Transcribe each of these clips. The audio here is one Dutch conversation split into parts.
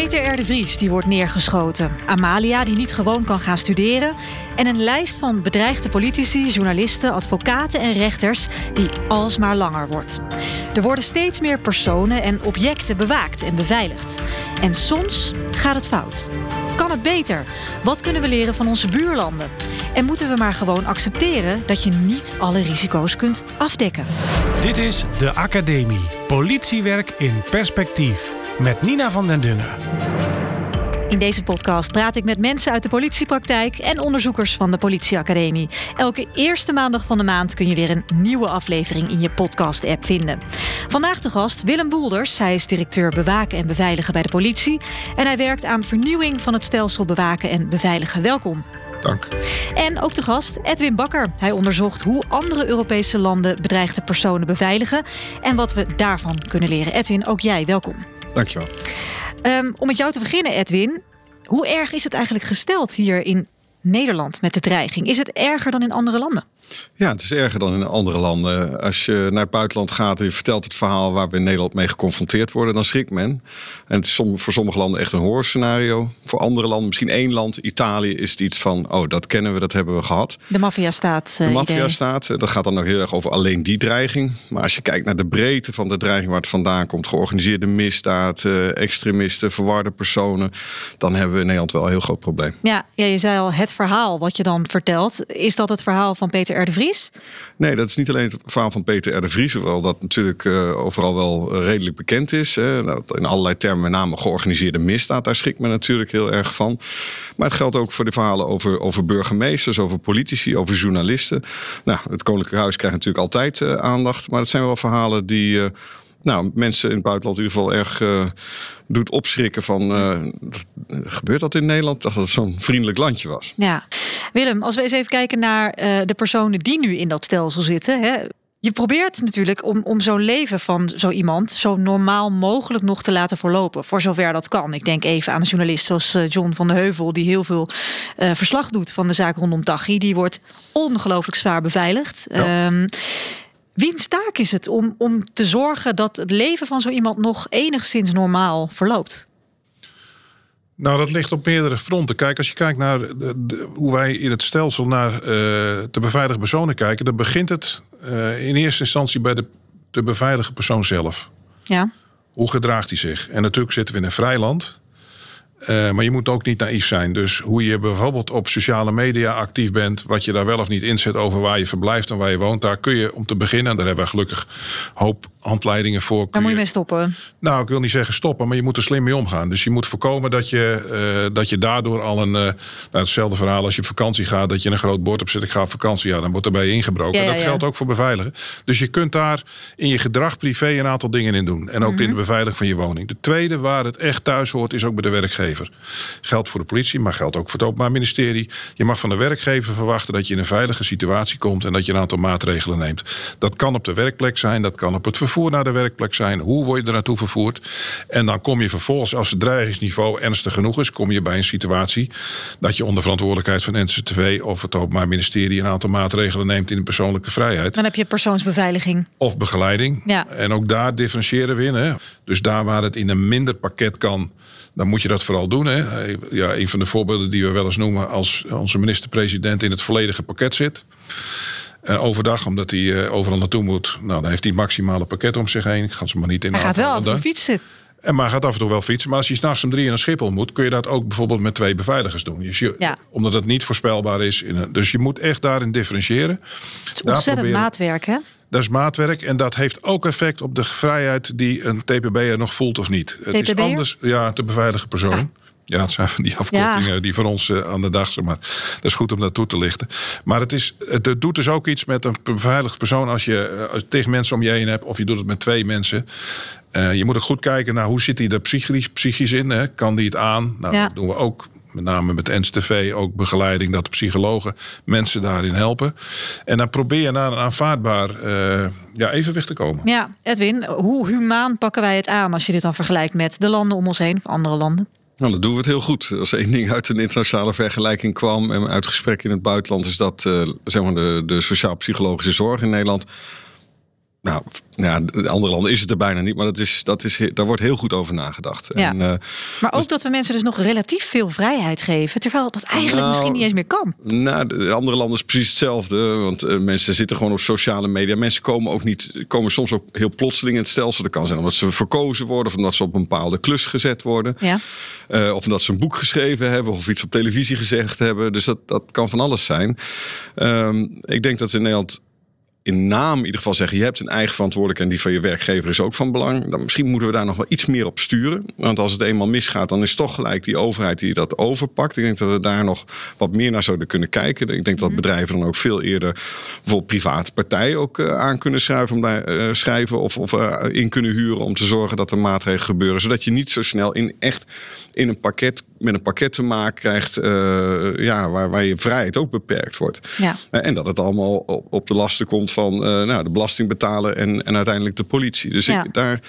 Peter R. de Vries die wordt neergeschoten. Amalia die niet gewoon kan gaan studeren. En een lijst van bedreigde politici, journalisten, advocaten en rechters die alsmaar langer wordt. Er worden steeds meer personen en objecten bewaakt en beveiligd. En soms gaat het fout. Kan het beter? Wat kunnen we leren van onze buurlanden? En moeten we maar gewoon accepteren dat je niet alle risico's kunt afdekken? Dit is de Academie. Politiewerk in perspectief. Met Nina van den Dunnen. In deze podcast praat ik met mensen uit de politiepraktijk en onderzoekers van de Politieacademie. Elke eerste maandag van de maand kun je weer een nieuwe aflevering in je podcast-app vinden. Vandaag de gast Willem Woelders. Hij is directeur bewaken en beveiligen bij de politie. En hij werkt aan vernieuwing van het stelsel bewaken en beveiligen. Welkom. Dank. En ook de gast Edwin Bakker. Hij onderzocht hoe andere Europese landen bedreigde personen beveiligen en wat we daarvan kunnen leren. Edwin, ook jij, welkom. Dankjewel. Um, om met jou te beginnen, Edwin. Hoe erg is het eigenlijk gesteld hier in Nederland met de dreiging? Is het erger dan in andere landen? Ja, het is erger dan in andere landen. Als je naar het buitenland gaat en je vertelt het verhaal waar we in Nederland mee geconfronteerd worden, dan schrikt men. En het is voor sommige landen echt een horrorscenario. Voor andere landen, misschien één land, Italië, is het iets van: oh, dat kennen we, dat hebben we gehad. De maffia-staat. Uh, de maffia-staat, dat gaat dan nog heel erg over alleen die dreiging. Maar als je kijkt naar de breedte van de dreiging waar het vandaan komt, georganiseerde misdaad, uh, extremisten, verwarde personen, dan hebben we in Nederland wel een heel groot probleem. Ja, ja, je zei al, het verhaal wat je dan vertelt, is dat het verhaal van Peter De Vries? Nee, dat is niet alleen het verhaal van Peter R. de Vries, hoewel dat natuurlijk uh, overal wel redelijk bekend is. Hè. In allerlei termen, met name georganiseerde misdaad, daar schrikt men natuurlijk heel erg van. Maar het geldt ook voor de verhalen over, over burgemeesters, over politici, over journalisten. Nou, het Koninklijk Huis krijgt natuurlijk altijd uh, aandacht, maar het zijn wel verhalen die. Nou, mensen in het buitenland in ieder geval erg doet opschrikken van... Uh, gebeurt dat in Nederland? Dat het zo'n vriendelijk landje was. Ja. Willem, als we eens even kijken naar uh, de personen die nu in dat stelsel zitten... Hè, je probeert natuurlijk om, om zo'n leven van zo iemand zo normaal mogelijk nog te laten verlopen. Voor zover dat kan. Ik denk even aan een journalist zoals John van de Heuvel, die heel veel uh, verslag doet van de zaak rondom Tachi. Die wordt ongelooflijk zwaar beveiligd. Ja. Um, Wiens taak is het om, om te zorgen dat het leven van zo iemand nog enigszins normaal verloopt? Nou, dat ligt op meerdere fronten. Kijk, als je kijkt naar de, de, hoe wij in het stelsel naar uh, te beveiligen personen kijken, dan begint het uh, in eerste instantie bij de te beveiligen persoon zelf. Ja. Hoe gedraagt hij zich? En natuurlijk zitten we in een vrij land. Uh, maar je moet ook niet naïef zijn. Dus hoe je bijvoorbeeld op sociale media actief bent, wat je daar wel of niet inzet over waar je verblijft en waar je woont, daar kun je om te beginnen, en daar hebben we gelukkig hoop handleidingen voor. Daar moet je mee stoppen. Nou, ik wil niet zeggen stoppen, maar je moet er slim mee omgaan. Dus je moet voorkomen dat je, uh, dat je daardoor al een. Uh, nou, hetzelfde verhaal als je op vakantie gaat, dat je een groot bord op zet. Ik ga op vakantie, ja, dan wordt erbij ingebroken. Ja, ja, dat geldt ook voor beveiligen. Dus je kunt daar in je gedrag privé een aantal dingen in doen. En ook mm -hmm. in de beveiliging van je woning. De tweede waar het echt thuis hoort, is ook bij de werkgever. Geldt voor de politie, maar geldt ook voor het Openbaar Ministerie. Je mag van de werkgever verwachten dat je in een veilige situatie komt en dat je een aantal maatregelen neemt. Dat kan op de werkplek zijn, dat kan op het vervoer naar de werkplek zijn. Hoe word je er naartoe vervoerd? En dan kom je vervolgens, als het dreigingsniveau ernstig genoeg is, kom je bij een situatie dat je onder verantwoordelijkheid van NCTV of het Openbaar Ministerie een aantal maatregelen neemt in de persoonlijke vrijheid. Dan heb je persoonsbeveiliging. Of begeleiding. Ja. En ook daar differentiëren we in. Hè? Dus daar waar het in een minder pakket kan, dan moet je dat vooral doen. Hè? Ja, een van de voorbeelden die we wel eens noemen als onze minister-president in het volledige pakket zit. Uh, overdag, omdat hij uh, overal naartoe moet. Nou, dan heeft hij het maximale pakket om zich heen. Ik ga ze maar niet in. Hij gaat wel af en toe fietsen. En maar gaat af en toe wel fietsen. Maar als je s'nachts om drie naar Schiphol moet, kun je dat ook bijvoorbeeld met twee beveiligers doen. Dus je, ja. Omdat het niet voorspelbaar is. In een, dus je moet echt daarin differentiëren. Het is ontzettend maatwerk, hè? Dat is maatwerk en dat heeft ook effect op de vrijheid die een TPB'er nog voelt of niet. Het is anders, ja, te beveiligen persoon. Ja. Het zijn van die afkortingen ja. die voor ons uh, aan de dag zijn. Maar dat is goed om dat toe te lichten. Maar het, is, het, doet dus ook iets met een beveiligd persoon als je tegen mensen om je heen hebt. Of je doet het met twee mensen. Uh, je moet ook goed kijken naar hoe zit hij er psychisch, psychisch in. Hè? Kan die het aan? Nou, ja. dat doen we ook met name met NSTV, ook begeleiding, dat de psychologen mensen daarin helpen. En dan probeer je naar een aanvaardbaar uh, ja, evenwicht te komen. Ja, Edwin, hoe humaan pakken wij het aan als je dit dan vergelijkt met de landen om ons heen of andere landen? Nou, dan doen we het heel goed. Als één ding uit een internationale vergelijking kwam en uit gesprekken in het buitenland, is dat uh, zeg maar de, de sociaal-psychologische zorg in Nederland Nou, ja, in andere landen is het er bijna niet, maar dat is, dat is, daar wordt heel goed over nagedacht. Ja. En, uh, maar ook dus, dat we mensen dus nog relatief veel vrijheid geven, terwijl dat eigenlijk nou, misschien niet eens meer kan. Nou, de andere landen is precies hetzelfde, want uh, mensen zitten gewoon op sociale media. Mensen komen ook niet, komen soms ook heel plotseling in het stelsel. Dat kan zijn omdat ze verkozen worden, of omdat ze op een bepaalde klus gezet worden, ja. uh, of omdat ze een boek geschreven hebben, of iets op televisie gezegd hebben. Dus dat, dat kan van alles zijn. Um, ik denk dat in Nederland in naam in ieder geval zeggen: je hebt een eigen verantwoordelijkheid en die van je werkgever is ook van belang. Dan misschien moeten we daar nog wel iets meer op sturen. Want als het eenmaal misgaat, dan is toch gelijk die overheid die dat overpakt. Ik denk dat we daar nog wat meer naar zouden kunnen kijken. Ik denk dat mhm. bedrijven dan ook veel eerder bijvoorbeeld private partijen ook uh, aan kunnen schrijven, om bij, uh, schrijven of, of uh, in kunnen huren om te zorgen dat er maatregelen gebeuren. Zodat je niet zo snel in echt in een pakket met een pakket te maken krijgt ja, waar, waar je vrijheid ook beperkt wordt. Ja. en dat het allemaal op, op de lasten komt van uh, nou, de belastingbetaler en, en uiteindelijk de politie. Dus ja. ik, daar,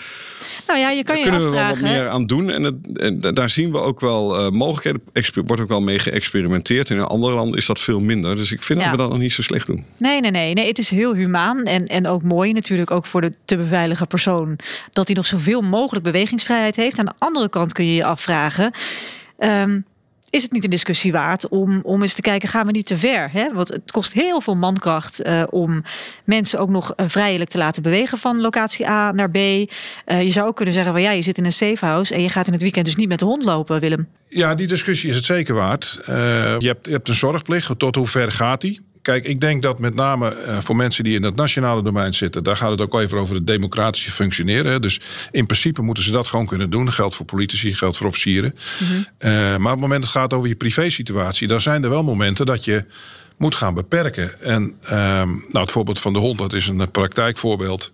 nou ja, je kan je kunnen we wel wat meer aan doen. En, het, en daar zien we ook wel uh, mogelijkheden. Er wordt ook wel mee geëxperimenteerd. En in andere landen is dat veel minder. Dus ik vind ja. dat we dat nog niet zo slecht doen. Nee, nee, nee. nee het is heel humaan. En, en ook mooi natuurlijk ook voor de te beveiligen persoon. Dat hij nog zoveel mogelijk bewegingsvrijheid heeft. Aan de andere kant kun je je afvragen. Um, is het niet een discussie waard om, om eens te kijken, gaan we niet te ver? Hè? Want het kost heel veel mankracht uh, om mensen ook nog uh, vrijelijk te laten bewegen van locatie A naar B. Uh, je zou ook kunnen zeggen, van ja, je zit in een safe house en je gaat in het weekend dus niet met de hond lopen, Willem. Ja, die discussie is het zeker waard. je, hebt, je hebt een zorgplicht, tot hoe ver gaat die? Kijk, ik denk dat met name uh, voor mensen die in het nationale domein zitten, daar gaat het ook even over het democratische functioneren. Dus in principe moeten ze dat gewoon kunnen doen. Dat geldt voor politici, geldt voor officieren. Mm -hmm. uh, maar op het moment dat het gaat over je privésituatie, dan zijn er wel momenten dat je moet gaan beperken. En uh, nou, het voorbeeld van de hond, dat is een praktijkvoorbeeld.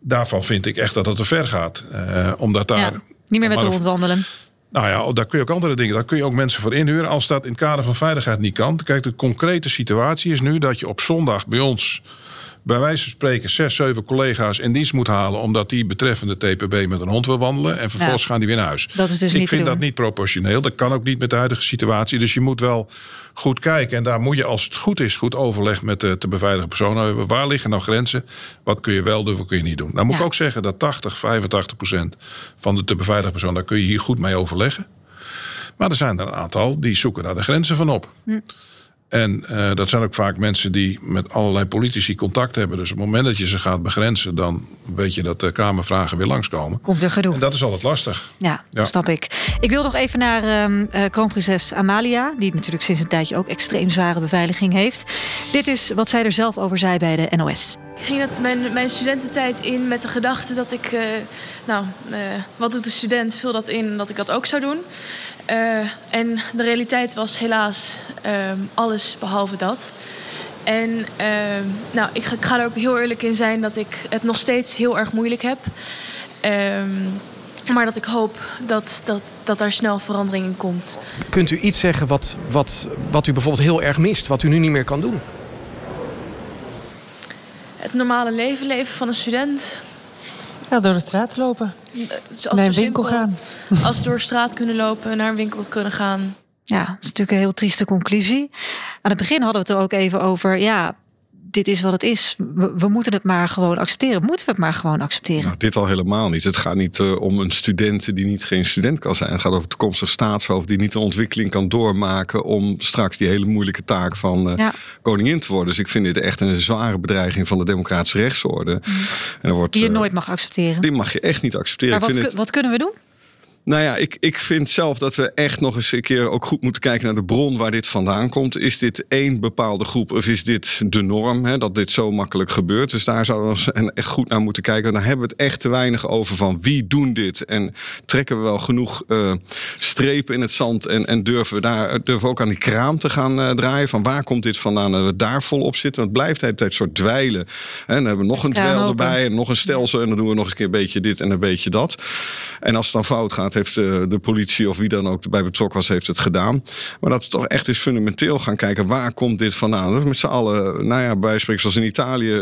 Daarvan vind ik echt dat het te ver gaat. Uh, omdat daar. Ja, niet meer met de hond wandelen. Nou ja, daar kun je ook andere dingen. Daar kun je ook mensen voor inhuren. Als dat in het kader van veiligheid niet kan. Kijk, de concrete situatie is nu dat je op zondag bij ons bij wijze van spreken zes, zeven collega's in dienst moet halen. omdat die betreffende TPB met een hond wil wandelen. en vervolgens gaan die weer naar huis. Dat is dus Ik niet vind dat niet proportioneel. Dat kan ook niet met de huidige situatie. Dus je moet wel goed kijken. En daar moet je, als het goed is, goed overleg met de te beveiligen personen hebben. Waar liggen nou grenzen? Wat kun je wel doen, wat kun je niet doen? Nou moet ja. ik ook zeggen dat 80, 85 procent van de te beveiligen personen. daar kun je hier goed mee overleggen. Maar er zijn er een aantal die zoeken daar de grenzen van op. Hm. En uh, dat zijn ook vaak mensen die met allerlei politici contact hebben. Dus op het moment dat je ze gaat begrenzen, dan weet je dat de Kamervragen weer langskomen. Komt er gedoe. En dat is altijd lastig. Ja, ja. snap ik. Ik wil nog even naar uh, kroonprinses Amalia, die natuurlijk sinds een tijdje ook extreem zware beveiliging heeft. Dit is wat zij er zelf over zei bij de NOS. Ik ging dat mijn, mijn studententijd in met de gedachte dat ik, uh, nou, wat doet de student? Vul dat in dat ik dat ook zou doen. Uh, en de realiteit was helaas uh, alles behalve dat. En uh, nou, ik ga, ik ga, er ook heel eerlijk in zijn dat ik het nog steeds heel erg moeilijk heb. Ehm, maar dat ik hoop dat, dat, dat daar snel verandering in komt. Kunt u iets zeggen wat, wat, wat u bijvoorbeeld heel erg mist, wat u nu niet meer kan doen? Het normale leven leven van een student. Ja, door de straat lopen. Als naar een winkel gaan. Als door straat kunnen lopen, naar een winkel kunnen gaan. Ja, dat is natuurlijk een heel trieste conclusie. Aan het begin hadden we het er ook even over. Ja, dit is wat het is. We, we, moeten het maar gewoon accepteren. Moeten we het maar gewoon accepteren? Nou, dit al helemaal niet. Het gaat niet uh, om een student die niet geen student kan zijn. Het gaat over toekomstig staatshoofd die niet de ontwikkeling kan doormaken om straks die hele moeilijke taak van uh, ja. koningin te worden. Dus ik vind dit echt een zware bedreiging van de democratische rechtsorde. Mm. En wordt, die je uh, nooit mag accepteren. Die mag je echt niet accepteren. Maar wat, het... wat kunnen we doen? Nou ja, ik, ik vind zelf dat we echt nog eens een keer ook goed moeten kijken naar de bron waar dit vandaan komt. Is dit één bepaalde groep of is dit de norm? Hè, dat dit zo makkelijk gebeurt. Dus daar zouden we echt goed naar moeten kijken. Dan hebben we het echt te weinig over van wie doen dit. En trekken we wel genoeg uh, strepen in het zand. En, en durven we daar durven we ook aan die kraam te gaan uh, draaien. Van waar komt dit vandaan? En we daar volop zitten. Want het blijft de hele tijd soort dweilen. En dan hebben we nog een dweil erbij en nog een stelsel. En dan doen we nog eens een keer een beetje dit en een beetje dat. En als het dan fout gaat heeft de politie of wie dan ook erbij betrokken was, heeft het gedaan. Maar dat we toch echt eens fundamenteel gaan kijken, waar komt dit vandaan? Dat we met z'n allen, nou ja, bij spreken zoals in Italië,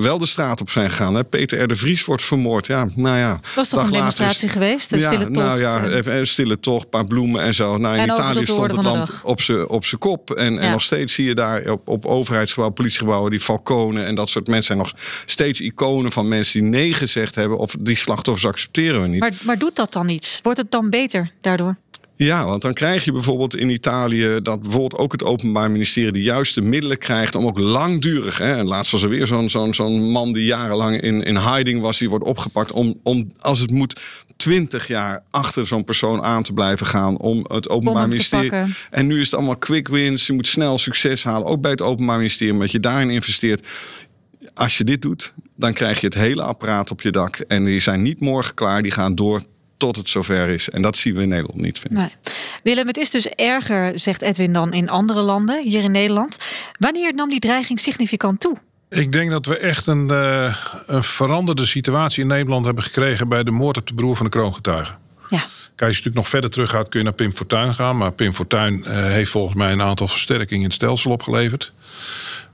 wel de straat op zijn gegaan. Hè? Peter R. de Vries wordt vermoord. Ja, nou ja. Was toch een demonstratie geweest? Een ja, stille tocht? Nou ja, even, stille tocht, een paar bloemen en zo. Nou, in En Italië stond het land op zijn op zijn kop. En, en nog steeds zie je daar op, op overheidsgebouwen, politiegebouwen, die Falcone en dat soort mensen zijn nog steeds iconen van mensen die nee gezegd hebben. Of die slachtoffers accepteren we niet. Maar, maar doet dat dan iets? Wordt het dan beter daardoor? Ja, want dan krijg je bijvoorbeeld in Italië dat bijvoorbeeld ook het Openbaar Ministerie de juiste middelen krijgt om ook langdurig. Hè, en laatst was er weer zo'n zo'n zo'n man die jarenlang in, in hiding was, die wordt opgepakt om, om als het moet. 20 jaar achter zo'n persoon aan te blijven gaan om het Openbaar Ministerie. En nu is het allemaal quick wins. Je moet snel succes halen, ook bij het Openbaar Ministerie, omdat je daarin investeert. Als je dit doet, dan krijg je het hele apparaat op je dak. En die zijn niet morgen klaar, die gaan door tot het zover is. En dat zien we in Nederland niet, vind ik. Nee. Willem, het is dus erger, zegt Edwin, dan in andere landen, hier in Nederland. Wanneer nam die dreiging significant toe? Ik denk dat we echt een, eh, een veranderde situatie in Nederland hebben gekregen bij de moord op de broer van de kroongetuige. Ja, Kijk, als je natuurlijk nog verder terug gaat, kun je naar Pim Fortuyn gaan. Maar Pim Fortuyn eh, heeft volgens mij een aantal versterkingen in het stelsel opgeleverd.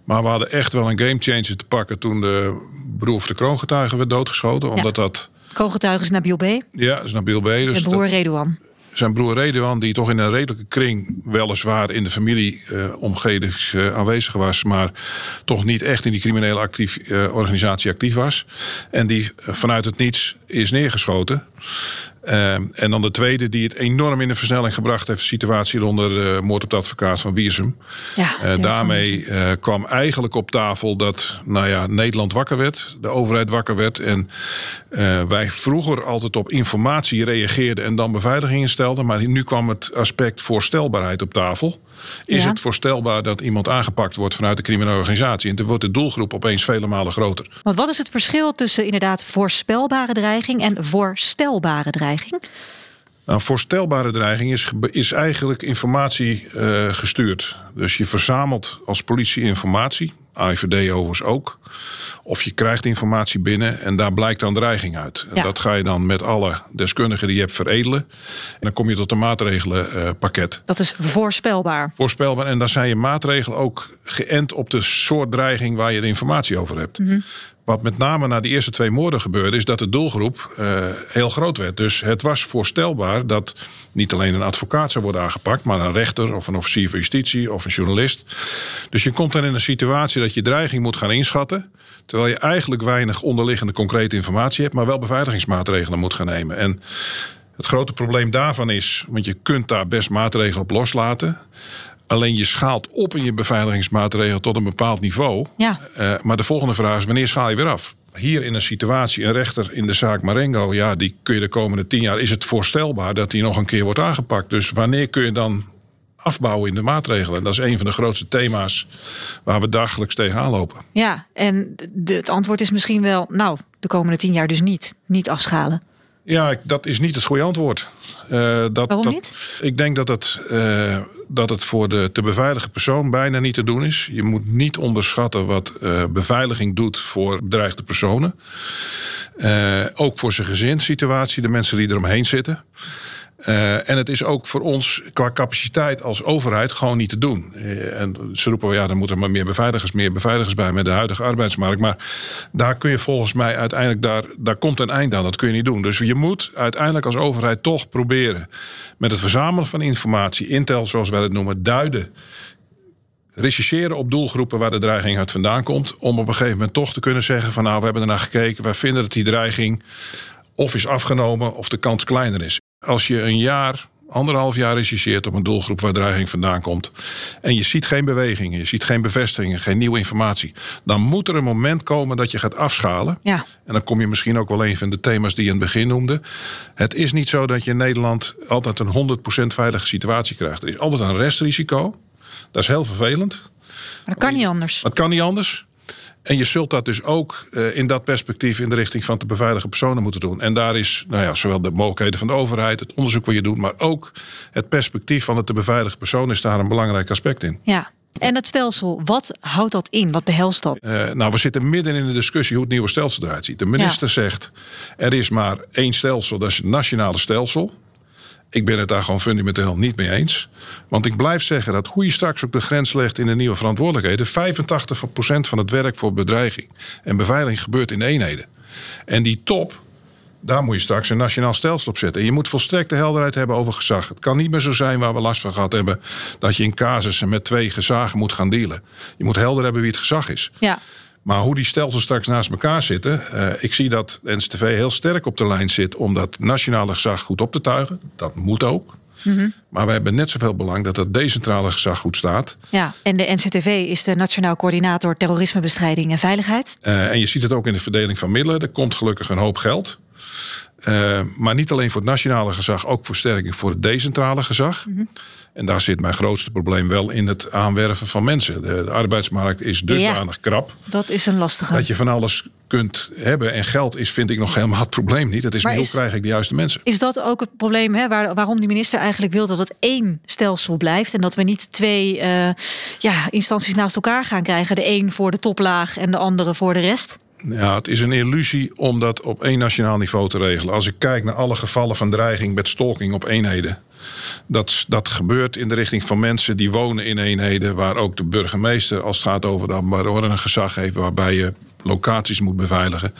Maar we hadden echt wel een gamechanger te pakken toen de broer van de kroongetuige werd doodgeschoten. Omdat dat, kroongetuige is Nabil B. ja, is Nabil B. Dus Zijn broer dat- Redouan. zijn broer Redouan, die toch in een redelijke kring, weliswaar in de familieomgeving eh, aanwezig was, maar toch niet echt in die criminele actief, eh, organisatie actief was. En die eh, vanuit het niets is neergeschoten. Eh, en dan de tweede die het enorm in de versnelling gebracht heeft, de situatie rond de moord op de advocaat van Wiersum. Ja, Eh, daarmee eh, kwam eigenlijk op tafel dat nou ja, Nederland wakker werd, de overheid wakker werd. En eh, wij vroeger altijd op informatie reageerden en dan beveiligingen stelden. Maar nu kwam het aspect voorstelbaarheid op tafel. Is Ja. het voorstelbaar dat iemand aangepakt wordt vanuit de criminele organisatie? En dan wordt de doelgroep opeens vele malen groter. Want wat is het verschil tussen inderdaad voorspelbare dreiging en voorstelbare dreiging? Nou, voorstelbare dreiging is, is eigenlijk informatie eh, gestuurd. Dus je verzamelt als politie informatie, AIVD overigens ook. Of je krijgt informatie binnen en daar blijkt dan dreiging uit. En Ja. dat ga je dan met alle deskundigen die je hebt veredelen. En dan kom je tot een maatregelenpakket. Dat is voorspelbaar. Voorspelbaar. En dan zijn je maatregelen ook geënt op de soort dreiging waar je de informatie over hebt. Wat met name na die eerste twee moorden gebeurde, is dat de doelgroep eh, heel groot werd. Dus het was voorstelbaar dat niet alleen een advocaat zou worden aangepakt, maar een rechter of een officier van justitie of een journalist. Dus je komt dan in een situatie dat je dreiging moet gaan inschatten. Terwijl je eigenlijk weinig onderliggende concrete informatie hebt, maar wel beveiligingsmaatregelen moet gaan nemen. En het grote probleem daarvan is, want je kunt daar best maatregelen op loslaten. Alleen je schaalt op in je beveiligingsmaatregelen tot een bepaald niveau. Ja. Eh, maar de volgende vraag is: wanneer schaal je weer af? Hier in een situatie, een rechter in de zaak Marengo, ja, die kun je de komende tien jaar, is het voorstelbaar dat die nog een keer wordt aangepakt. Dus wanneer kun je dan afbouwen in de maatregelen? En dat is een van de grootste thema's waar we dagelijks tegenaan lopen. Ja, en de, het antwoord is misschien wel, nou, de komende tien jaar dus niet. Niet afschalen. Ja, dat is niet het goede antwoord. Eh, dat, Waarom dat- niet? Ik denk dat het, eh, dat het voor de te beveiligen persoon bijna niet te doen is. Je moet niet onderschatten wat eh, beveiliging doet voor bedreigde personen. Ook voor zijn gezinssituatie, de mensen die eromheen zitten. Eh, en het is ook voor ons qua capaciteit als overheid gewoon niet te doen. Eh, en ze roepen, ja, dan moeten er maar meer beveiligers, meer beveiligers bij met de huidige arbeidsmarkt. Maar daar kun je volgens mij uiteindelijk, daar, daar komt een eind aan. Dat kun je niet doen. Dus je moet uiteindelijk als overheid toch proberen met het verzamelen van informatie, intel zoals wij het noemen, duiden. Rechercheren op doelgroepen waar de dreiging uit vandaan komt. Om op een gegeven moment toch te kunnen zeggen van nou, we hebben ernaar gekeken. Wij vinden dat die dreiging of is afgenomen of de kans kleiner is. Als je een jaar, anderhalf jaar rechercheert op een doelgroep waar dreiging vandaan komt. En je ziet geen bewegingen, je ziet geen bevestigingen, geen nieuwe informatie. Dan moet er een moment komen dat je gaat afschalen. Ja, En dan kom je misschien ook wel een van de thema's die je in het begin noemde. Het is niet zo dat je in Nederland altijd een 100% veilige situatie krijgt. Er is altijd een restrisico. Dat is heel vervelend. maar dat kan niet anders. Het kan niet anders. En je zult dat dus ook eh, in dat perspectief in de richting van te beveiligen personen moeten doen. En daar is nou ja, zowel de mogelijkheden van de overheid, het onderzoek wat je doet, maar ook het perspectief van het te beveiligen persoon is daar een belangrijk aspect in. Ja. En het stelsel, wat houdt dat in? Wat behelst dat? Eh, nou, we zitten midden in de discussie hoe het nieuwe stelsel eruit ziet. De minister zegt, er is maar één stelsel, dat is het nationale stelsel. Ik ben het daar gewoon fundamenteel niet mee eens. Want ik blijf zeggen dat hoe je straks ook de grens legt in de nieuwe verantwoordelijkheden, 85% van het werk voor bedreiging en beveiliging gebeurt in eenheden. En die top, daar moet je straks een nationaal stelsel op zetten. En je moet volstrekte helderheid hebben over gezag. Het kan niet meer zo zijn waar we last van gehad hebben. dat je in casussen met twee gezagen moet gaan dealen. Je moet helder hebben wie het gezag is. Ja. Maar hoe die stelsels straks naast elkaar zitten. Uh, ik zie dat NSTV heel sterk op de lijn zit om dat nationale gezag goed op te tuigen. Dat moet ook. Mm Maar we hebben net zoveel belang dat het decentrale gezag goed staat. Ja, en de NCTV is de Nationaal Coördinator Terrorismebestrijding en Veiligheid. Uh, en je ziet het ook in de verdeling van middelen. Er komt gelukkig een hoop geld. Uh, maar niet alleen voor het nationale gezag, ook versterking voor het decentrale gezag. Mm -hmm. En daar zit mijn grootste probleem wel in het aanwerven van mensen. De, de arbeidsmarkt is dusdanig ja, krap. Dat is een lastige. Dat je van alles kunt hebben. En geld is, vind ik, nog helemaal het probleem niet. Het is maar hoe krijg ik de juiste mensen? Is dat ook het probleem hè, waar, waarom die minister eigenlijk wil dat het één stelsel blijft? En dat we niet twee uh, ja, instanties naast elkaar gaan krijgen. De een voor de toplaag en de andere voor de rest? Ja, het is een illusie om dat op één nationaal niveau te regelen. Als ik kijk naar alle gevallen van dreiging met stalking op eenheden. Dat, dat gebeurt in de richting van mensen die wonen in eenheden... waar ook de burgemeester, als het gaat over dat waar een gezag heeft... waarbij je locaties moet beveiligen.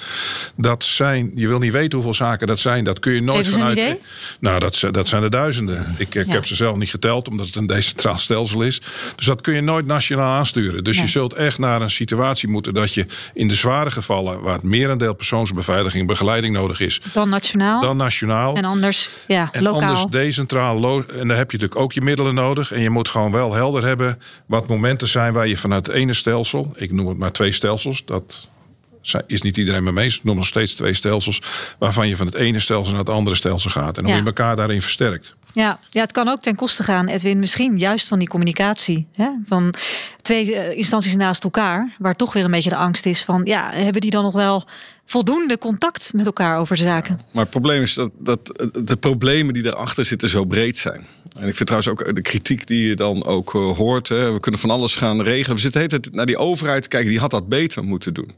Dat zijn, je wil niet weten hoeveel zaken dat zijn. Dat kun je nooit Even vanuit. Idee? Nou, dat, dat zijn er duizenden. Ik, ik ja. heb ze zelf niet geteld, omdat het een decentraal stelsel is. Dus dat kun je nooit nationaal aansturen. Dus ja. je zult echt naar een situatie moeten dat je in de zware gevallen, waar het merendeel persoonsbeveiliging begeleiding nodig is. Dan nationaal. Dan nationaal. En anders, ja, en lokaal. anders decentraal. En dan heb je natuurlijk ook je middelen nodig. En je moet gewoon wel helder hebben wat momenten zijn waar je vanuit het ene stelsel, ik noem het maar twee stelsels, dat is niet iedereen mee eens. Nog steeds twee stelsels waarvan je van het ene stelsel naar het andere stelsel gaat. En hoe Ja. je elkaar daarin versterkt. Ja, ja, het kan ook ten koste gaan, Edwin, misschien juist van die communicatie. Hè? Van twee eh, instanties naast elkaar, waar toch weer een beetje de angst is van, ja, hebben die dan nog wel voldoende contact met elkaar over zaken? Maar het probleem is dat, dat de problemen die erachter zitten zo breed zijn. En ik vind trouwens ook de kritiek die je dan ook uh, hoort. Hè, we kunnen van alles gaan regelen. We zitten de hele tijd naar die overheid te kijken, die had dat beter moeten doen.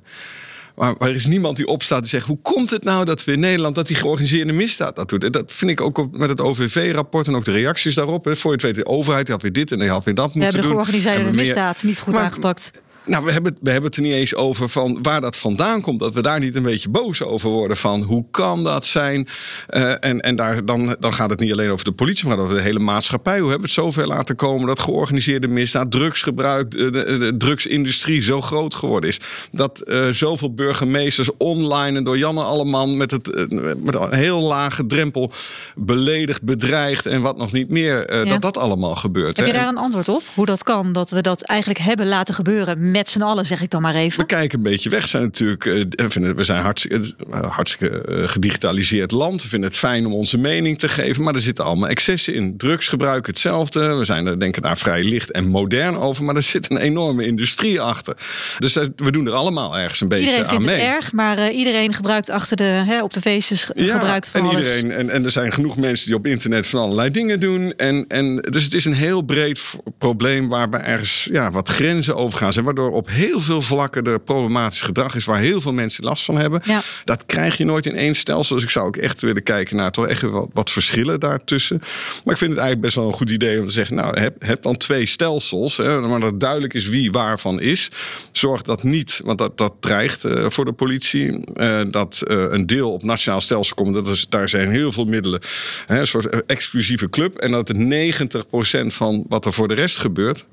Maar er is niemand die opstaat en zegt: hoe komt het nou dat we in Nederland dat die georganiseerde misdaad dat doet? En dat vind ik ook op, met het OVV-rapport en ook de reacties daarop. Hè. Voor je het weet, de overheid die had weer dit en die had weer dat We moeten de doen. georganiseerde Hebben we meer- misdaad niet goed Maar- aangepakt. Nou, we hebben, we hebben het er niet eens over van waar dat vandaan komt. Dat we daar niet een beetje boos over worden. Van hoe kan dat zijn? Eh, en en daar, dan, dan gaat het niet alleen over de politie, maar over de hele maatschappij. Hoe hebben we het zover laten komen dat georganiseerde misdaad, drugsgebruik, de, de, de drugsindustrie zo groot geworden is. Dat eh, zoveel burgemeesters online en door Janne Alleman met, het, eh, met een heel lage drempel beledigd, bedreigd en wat nog niet meer. Ja. Dat dat allemaal gebeurt. Heb hè. je daar een antwoord op? Hoe dat kan, dat we dat eigenlijk hebben laten gebeuren met z'n allen, zeg ik dan maar We even. kijken een beetje weg. We zijn natuurlijk, eh, we we zijn hartstikke, eh, hartstikke eh, gedigitaliseerd land. We vinden het fijn om onze mening te geven. Maar er zitten allemaal excessen in. Drugsgebruik hetzelfde. We zijn er denk ik daar vrij licht en modern over. Maar er zit een enorme industrie achter. Dus we doen er allemaal ergens een beetje Iedereen aan vindt mee. het erg, maar iedereen gebruikt achter de, hè, op de feestjes gebruikt van en, alles. iedereen, en, en er zijn genoeg mensen die op internet van allerlei dingen doen. En, en, dus het is een heel breed probleem waarbij ergens ja, wat grenzen overgaan zijn. Waardoor op heel veel vlakken er problematisch gedrag is waar heel veel mensen last van hebben. Ja. Dat krijg je nooit in één stelsel. Dus ik zou ook echt willen kijken naar toch echt wat, wat verschillen daartussen. Maar ik vind het eigenlijk best wel een goed idee om te zeggen: Nou, heb, heb dan twee stelsels. Hè, maar dat duidelijk is wie waarvan is. Zorg dat niet, want dat, dat dreigt eh, voor de politie. eh, dat eh, een deel op nationaal stelsel komt. Dat is, daar zijn heel veel middelen. Hè, een soort exclusieve club. En dat het 90% van wat er voor de rest gebeurt.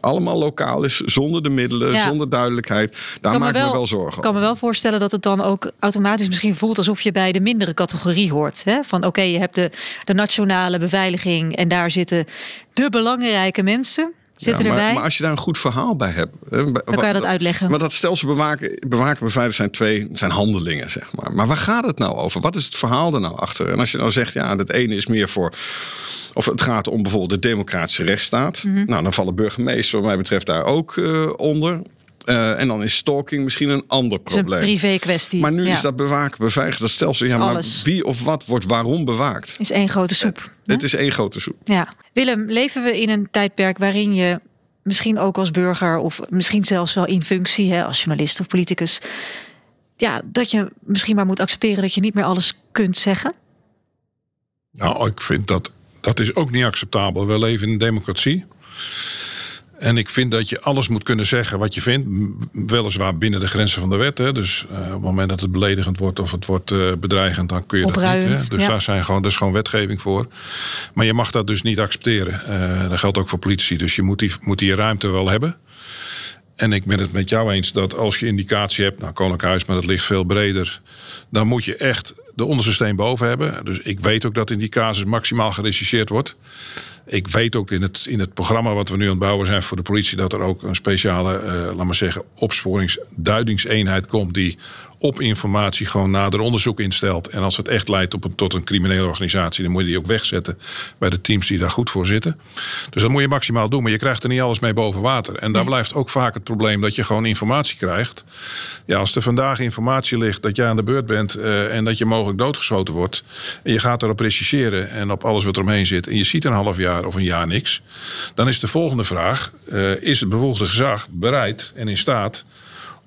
Allemaal lokaal is, zonder de middelen, Ja. zonder duidelijkheid. Daar maak ik me wel zorgen Ik kan me wel voorstellen dat het dan ook automatisch misschien voelt alsof je bij de mindere categorie hoort. Hè? Van oké, je hebt de, de nationale beveiliging en daar zitten de belangrijke mensen zitten Ja, maar, erbij. maar als je daar een goed verhaal bij hebt. Dan dan kan je dat uitleggen. Maar dat stelsel bewaken, bewaken beveiligen zijn twee zijn handelingen, zeg maar. Maar waar gaat het nou over? Wat is het verhaal er nou achter? En als je nou zegt, ja, het ene is meer voor. Of het gaat om bijvoorbeeld de democratische rechtsstaat. Mhm. Nou, dan vallen burgemeesters, wat mij betreft, daar ook eh, onder. Eh, en dan is stalking misschien een ander Het is een probleem. privé kwestie. Maar nu ja. is dat bewaken, beveiligen, dat stelsel. Ja, maar alles. wie of wat wordt waarom bewaakt? is één grote soep. hè? Het is één grote soep. Ja. Willem, leven we in een tijdperk waarin je misschien ook als burger of misschien zelfs wel in functie, hè, als journalist of politicus, ja, dat je misschien maar moet accepteren dat je niet meer alles kunt zeggen? Nou, ik vind dat dat is ook niet acceptabel. We leven in een democratie. En ik vind dat je alles moet kunnen zeggen wat je vindt. Weliswaar binnen de grenzen van de wet. Hè. Dus uh, op het moment dat het beledigend wordt of het wordt uh, bedreigend, dan kun je dat niet. Hè. Dus daar zijn gewoon, er is gewoon wetgeving voor. Maar je mag dat dus niet accepteren. Uh, dat geldt ook voor politici. Dus je moet die, moet die ruimte wel hebben. En ik ben het met jou eens dat als je indicatie hebt, nou Koninklijk Huis, maar dat ligt veel breder, dan moet je echt de onderste steen boven hebben. Dus ik weet ook dat in die casus maximaal gerechercheerd wordt. Ik weet ook in het, in het programma wat we nu aan het bouwen zijn voor de politie, dat er ook een speciale, uh, laat maar zeggen, opsporingsduidingseenheid komt die op informatie gewoon nader onderzoek instelt. En als het echt leidt op een, tot een criminele organisatie, dan moet je die ook wegzetten bij de teams die daar goed voor zitten. Dus dat moet je maximaal doen, maar je krijgt er niet alles mee boven water. En daar blijft ook vaak het probleem dat je gewoon informatie krijgt. Ja, als er vandaag informatie ligt dat jij aan de beurt bent uh, en dat je mogelijk doodgeschoten wordt. En je gaat erop rechercheren en op alles wat er omheen zit. En je ziet een half jaar of een jaar niks. Dan is de volgende vraag: uh, is het bevoegde gezag bereid en in staat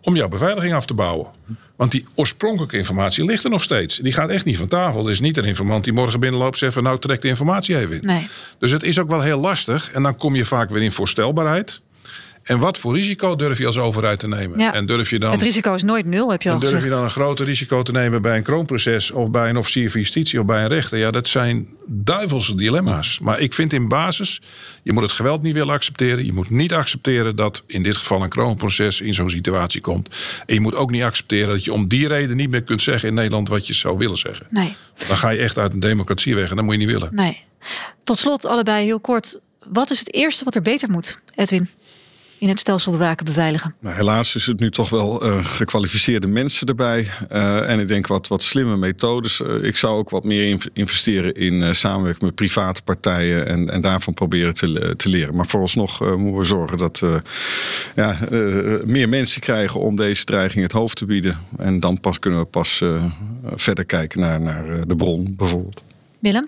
om jouw beveiliging af te bouwen? Want die oorspronkelijke informatie ligt er nog steeds. Die gaat echt niet van tafel. Er is niet een informant die morgen binnenloopt en zegt van nou trek de informatie even in. Nee. Dus het is ook wel heel lastig. En dan kom je vaak weer in voorstelbaarheid. En wat voor risico durf je als overheid te nemen? Ja. En durf je dan, het risico is nooit nul, heb je al en durf gezegd. je dan een groter risico te nemen bij een kroonproces... of bij een officier van justitie of bij een rechter? Ja, dat zijn duivelse dilemma's. Maar ik vind in basis, je moet het geweld niet willen accepteren. Je moet niet accepteren dat in dit geval een kroonproces in zo'n situatie komt. En je moet ook niet accepteren dat je om die reden niet meer kunt zeggen in Nederland... wat je zou willen zeggen. Nee. Dan ga je echt uit een democratie weg en dat moet je niet willen. Nee. Tot slot allebei heel kort. Wat is het eerste wat er beter moet, Edwin? In het stelsel bewaken, beveiligen? Nou, helaas is het nu toch wel uh, gekwalificeerde mensen erbij. Uh, en ik denk wat, wat slimme methodes. Uh, ik zou ook wat meer investeren in samenwerking met private partijen. En, en daarvan proberen te, te leren. Maar vooralsnog moeten we zorgen dat ja, meer mensen krijgen om deze dreiging het hoofd te bieden. En dan pas kunnen we pas verder kijken naar, naar de bron bijvoorbeeld. Willem?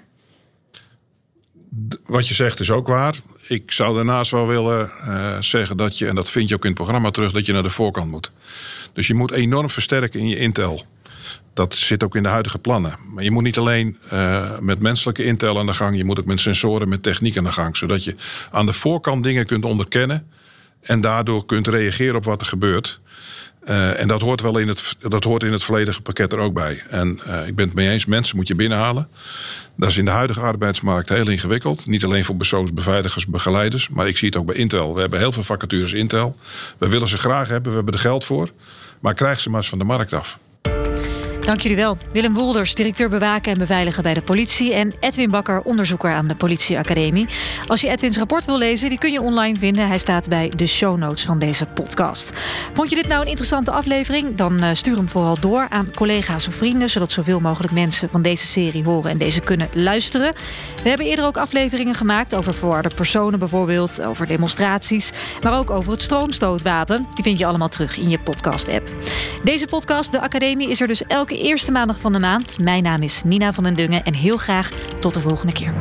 Wat je zegt is ook waar. Ik zou daarnaast wel willen uh, zeggen dat je, en dat vind je ook in het programma terug, dat je naar de voorkant moet. Dus je moet enorm versterken in je intel. Dat zit ook in de huidige plannen. Maar je moet niet alleen uh, met menselijke intel aan de gang, je moet ook met sensoren, met techniek aan de gang. Zodat je aan de voorkant dingen kunt onderkennen en daardoor kunt reageren op wat er gebeurt. Uh, en dat hoort wel in het, dat hoort in het volledige pakket er ook bij. En uh, ik ben het mee eens, mensen moet je binnenhalen. Dat is in de huidige arbeidsmarkt heel ingewikkeld. Niet alleen voor persoonsbeveiligers, begeleiders. Maar ik zie het ook bij Intel. We hebben heel veel vacatures Intel. We willen ze graag hebben, we hebben er geld voor. Maar krijg ze maar eens van de markt af. Dank jullie wel. Willem Wolders, directeur bewaken en beveiligen bij de politie. En Edwin Bakker, onderzoeker aan de Politieacademie. Als je Edwins rapport wil lezen, die kun je online vinden. Hij staat bij de show notes van deze podcast. Vond je dit nou een interessante aflevering? Dan stuur hem vooral door aan collega's of vrienden. Zodat zoveel mogelijk mensen van deze serie horen en deze kunnen luisteren. We hebben eerder ook afleveringen gemaakt over verwarde personen bijvoorbeeld. Over demonstraties. Maar ook over het stroomstootwapen. Die vind je allemaal terug in je podcast-app. Deze podcast, de Academie, is er dus eerste maandag van de maand. Mijn naam is Nina van den Dungen en heel graag tot de volgende keer.